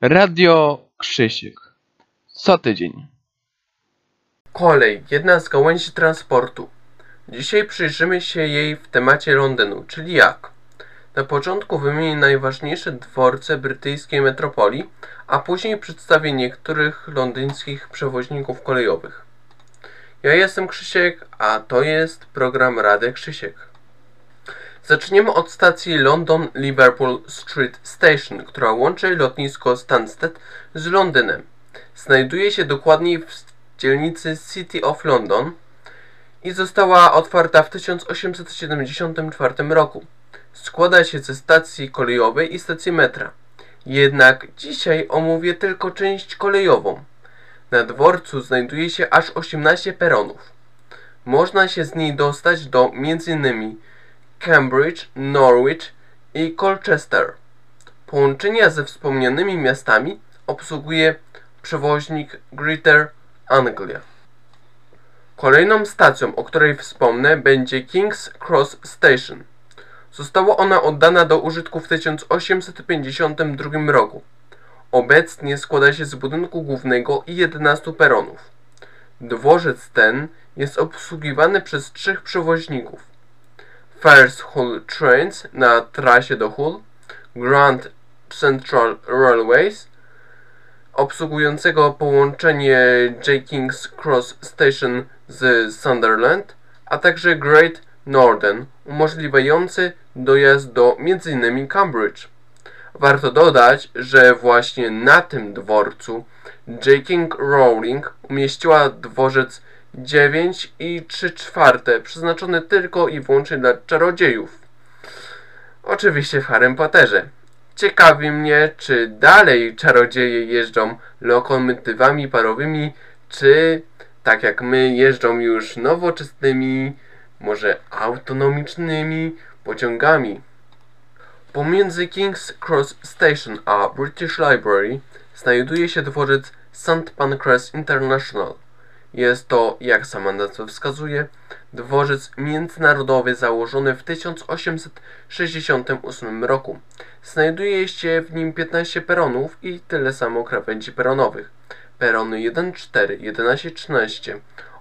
Radio Krzysiek. Co tydzień. Kolej, jedna z gałęzi transportu. Dzisiaj przyjrzymy się jej w temacie Londynu, czyli jak. Na początku wymienię najważniejsze dworce brytyjskiej metropolii, a później przedstawię niektórych londyńskich przewoźników kolejowych. Ja jestem Krzysiek, a to jest program Rady Krzysiek. Zaczniemy od stacji London Liverpool Street Station, która łączy lotnisko Stansted z Londynem. Znajduje się dokładniej w dzielnicy City of London i została otwarta w 1874 roku. Składa się ze stacji kolejowej i stacji metra. Jednak dzisiaj omówię tylko część kolejową. Na dworcu znajduje się aż 18 peronów. Można się z niej dostać do m.in. Cambridge, Norwich i Colchester. Połączenia ze wspomnianymi miastami obsługuje przewoźnik Greater Anglia. Kolejną stacją, o której wspomnę, będzie King's Cross Station. Została ona oddana do użytku w 1852 roku. Obecnie składa się z budynku głównego i 11 peronów. Dworzec ten jest obsługiwany przez trzech przewoźników. First Hull Trains na trasie do Hull, Grand Central Railways obsługującego połączenie J. King's Cross Station z Sunderland, a także Great Northern umożliwiający dojazd do m.in. Cambridge. Warto dodać, że właśnie na tym dworcu J. King Rowling umieściła dworzec 9 i 3 czwarte, przeznaczony tylko i wyłącznie dla czarodziejów. Oczywiście w Harrym Potterze. Ciekawi mnie, czy dalej czarodzieje jeżdżą lokomotywami parowymi, czy tak jak my jeżdżą już nowoczesnymi, może autonomicznymi pociągami. Pomiędzy King's Cross Station a British Library znajduje się dworzec St. Pancras International. Jest to, jak sama nazwa wskazuje, dworzec międzynarodowy założony w 1868 roku. Znajduje się w nim 15 peronów i tyle samo krawędzi peronowych. Perony 1, 4, 11, 13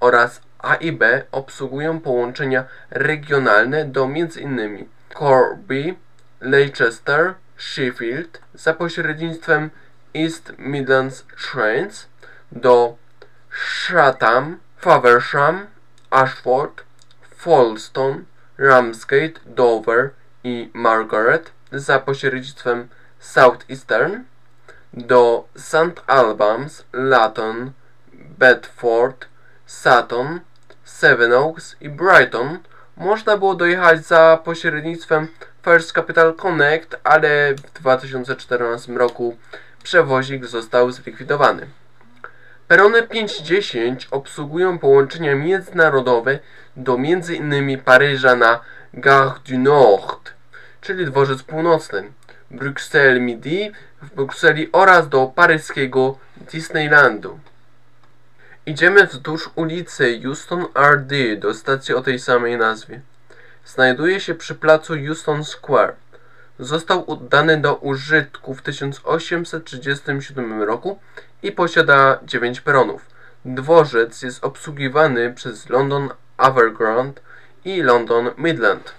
oraz A i B obsługują połączenia regionalne do m.in. Corby, Leicester, Sheffield za pośrednictwem East Midlands Trains do Chatham, Faversham, Ashford, Folkestone, Ramsgate, Dover i Margaret za pośrednictwem Southeastern do St. Albans, Laton, Bedford, Sutton, Sevenoaks i Brighton można było dojechać za pośrednictwem First Capital Connect, ale w 2014 roku przewozik został zlikwidowany. Perony 5-10 obsługują połączenia międzynarodowe do m.in. Paryża na Gare du Nord, czyli dworzec północny, Bruxelles Midi w Brukseli oraz do paryskiego Disneylandu. Idziemy wzdłuż ulicy Houston RD do stacji o tej samej nazwie. Znajduje się przy placu Houston Square. Został oddany do użytku w 1837 roku i posiada 9 peronów. Dworzec jest obsługiwany przez London Overground i London Midland.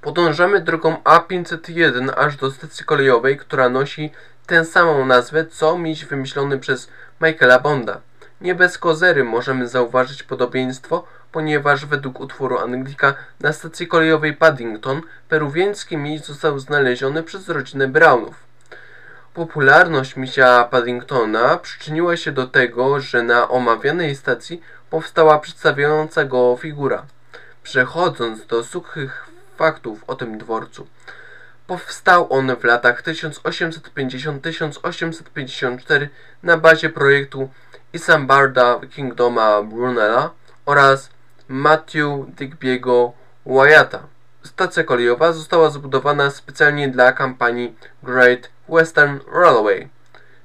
Podążamy drogą A501 aż do stacji kolejowej, która nosi tę samą nazwę co miś wymyślony przez Michaela Bonda. Nie bez kozery możemy zauważyć podobieństwo, ponieważ według utworu Anglika na stacji kolejowej Paddington peruwiański miś został znaleziony przez rodzinę Brownów. Popularność misia Paddingtona przyczyniła się do tego, że na omawianej stacji powstała przedstawiająca go figura. Przechodząc do suchych faktów o tym dworcu. Powstał on w latach 1850-1854 na bazie projektu Isambarda Kingdoma Brunella oraz Matthew Digbiego Wyatta. Stacja kolejowa została zbudowana specjalnie dla kampanii Great Western Railway.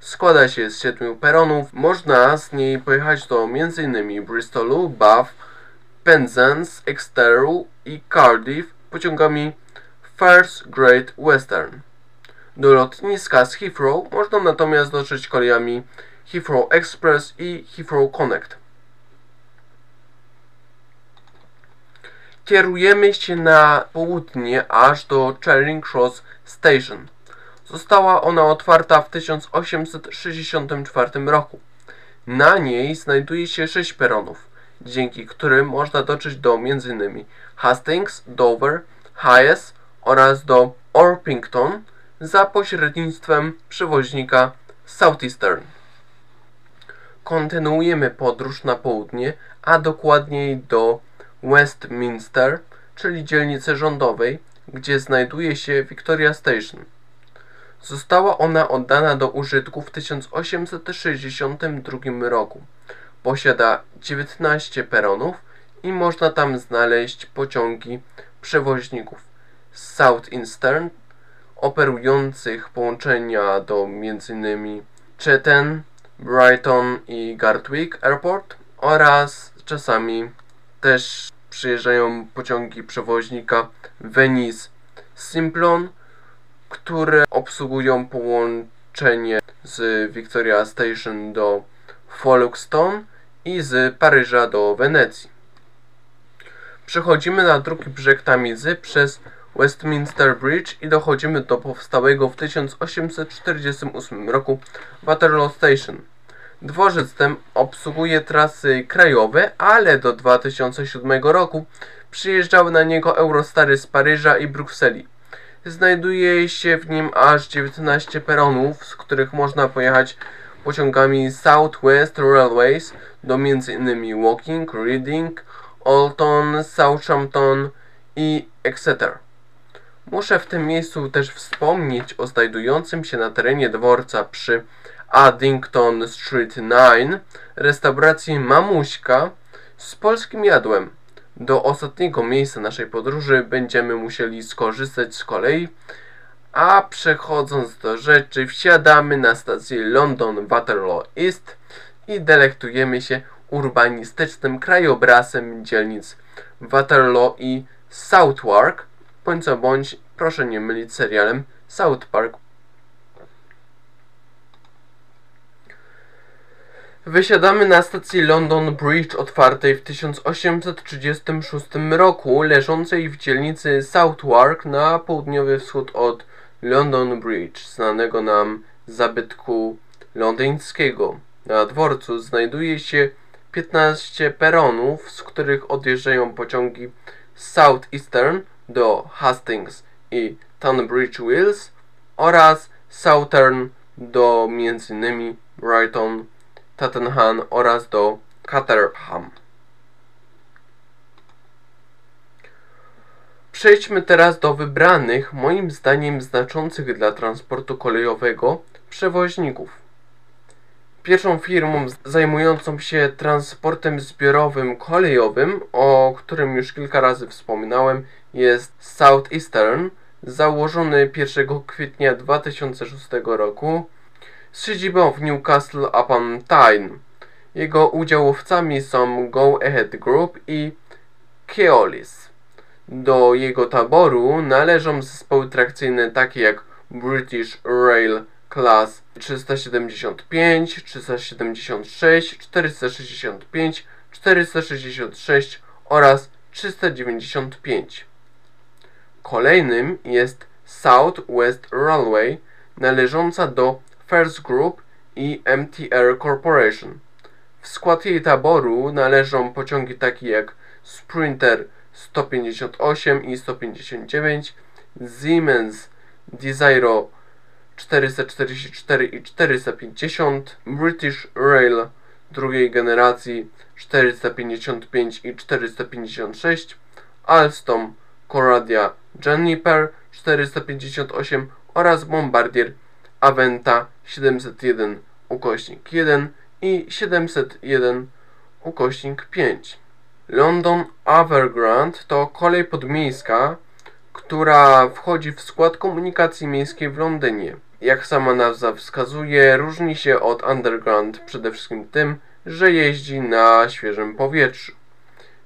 Składa się z siedmiu peronów. Można z niej pojechać do m.in. Bristolu, Bath, Penzance, Exeteru i Cardiff pociągami First Great Western. Do lotniska z Heathrow można natomiast dotrzeć kolejami Heathrow Express i Heathrow Connect. Kierujemy się na południe aż do Charing Cross Station. Została ona otwarta w 1864 roku. Na niej znajduje się sześć peronów, dzięki którym można dotrzeć do m.in. Hastings, Dover, Hayes oraz do Orpington za pośrednictwem przewoźnika Southeastern. Kontynuujemy podróż na południe, a dokładniej do Westminster, czyli dzielnicy rządowej, gdzie znajduje się Victoria Station. Została ona oddana do użytku w 1862 roku. Posiada 19 peronów i można tam znaleźć pociągi przewoźników Southeastern operujących połączenia do m.in. Chatham, Brighton i Gatwick Airport oraz czasami też przyjeżdżają pociągi przewoźnika Venice Simplon, które obsługują połączenie z Victoria Station do Folkestone i z Paryża do Wenecji. Przechodzimy na drugi brzeg Tamizy przez Westminster Bridge i dochodzimy do powstałego w 1848 roku Waterloo Station. Dworzec ten obsługuje trasy krajowe, ale do 2007 roku przyjeżdżały na niego Eurostary z Paryża i Brukseli. Znajduje się w nim aż 19 peronów, z których można pojechać pociągami South West Railways do m.in. Woking, Reading, Alton, Southampton i etc. Muszę w tym miejscu też wspomnieć o znajdującym się na terenie dworca przy Addington Street 9 restauracji Mamuśka z polskim jadłem. Do ostatniego miejsca naszej podróży będziemy musieli skorzystać z kolei, a przechodząc do rzeczy wsiadamy na stację London Waterloo East i delektujemy się urbanistycznym krajobrazem dzielnic Waterloo i Southwark, bądź co bądź proszę nie mylić serialem South Park. Wysiadamy na stacji London Bridge otwartej w 1836 roku, leżącej w dzielnicy Southwark na południowy wschód od London Bridge, znanego nam zabytku londyńskiego. Na dworcu znajduje się 15 peronów, z których odjeżdżają pociągi Southeastern do Hastings i Tunbridge Wells oraz Southern do m.in. Brighton, Tottenham oraz do Caterham. Przejdźmy teraz do wybranych, moim zdaniem znaczących dla transportu kolejowego, przewoźników. Pierwszą firmą zajmującą się transportem zbiorowym kolejowym, o którym już kilka razy wspominałem, jest Southeastern, założony 1 kwietnia 2006 roku z siedzibą w Newcastle upon Tyne. Jego udziałowcami są Go Ahead Group i Keolis. Do jego taboru należą zespoły trakcyjne takie jak British Rail Class 375, 376, 465, 466 oraz 395. Kolejnym jest South West Railway należąca do First Group i MTR Corporation. W skład jej taboru należą pociągi takie jak Sprinter 158 i 159, Siemens Desiro 444 i 450, British Rail drugiej generacji 455 i 456, Alstom Coradia Juniper 458 oraz Bombardier Aventa 701 ukośnik 1 i 701 ukośnik 5. London Overground to kolej podmiejska, która wchodzi w skład komunikacji miejskiej w Londynie. Jak sama nazwa wskazuje, różni się od Underground przede wszystkim tym, że jeździ na świeżym powietrzu.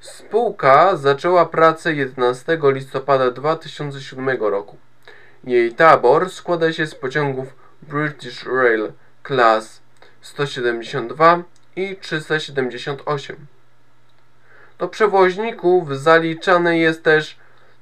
Spółka zaczęła pracę 11 listopada 2007 roku. Jej tabor składa się z pociągów British Rail Class 172 i 378. Do przewoźników zaliczany jest też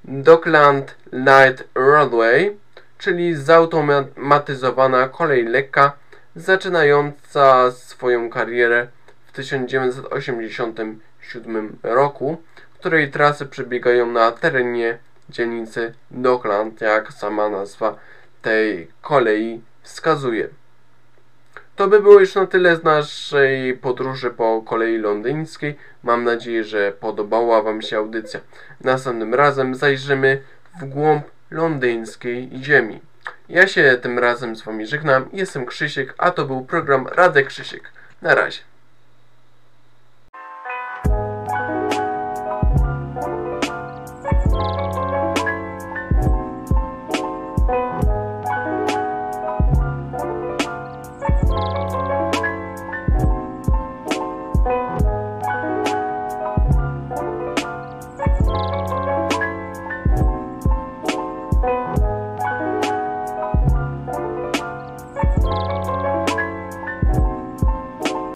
Dockland Light Railway, czyli zautomatyzowana kolej lekka zaczynająca swoją karierę w 1987 roku, której trasy przebiegają na terenie dzielnicy Dockland, jak sama nazwa tej kolei wskazuje. To by było już na tyle z naszej podróży po kolei londyńskiej. Mam nadzieję, że podobała Wam się audycja. Następnym razem zajrzymy w głąb londyńskiej ziemi. Ja się tym razem z Wami żegnam. Jestem Krzysiek, a to był program Radek Krzysiek. Na razie.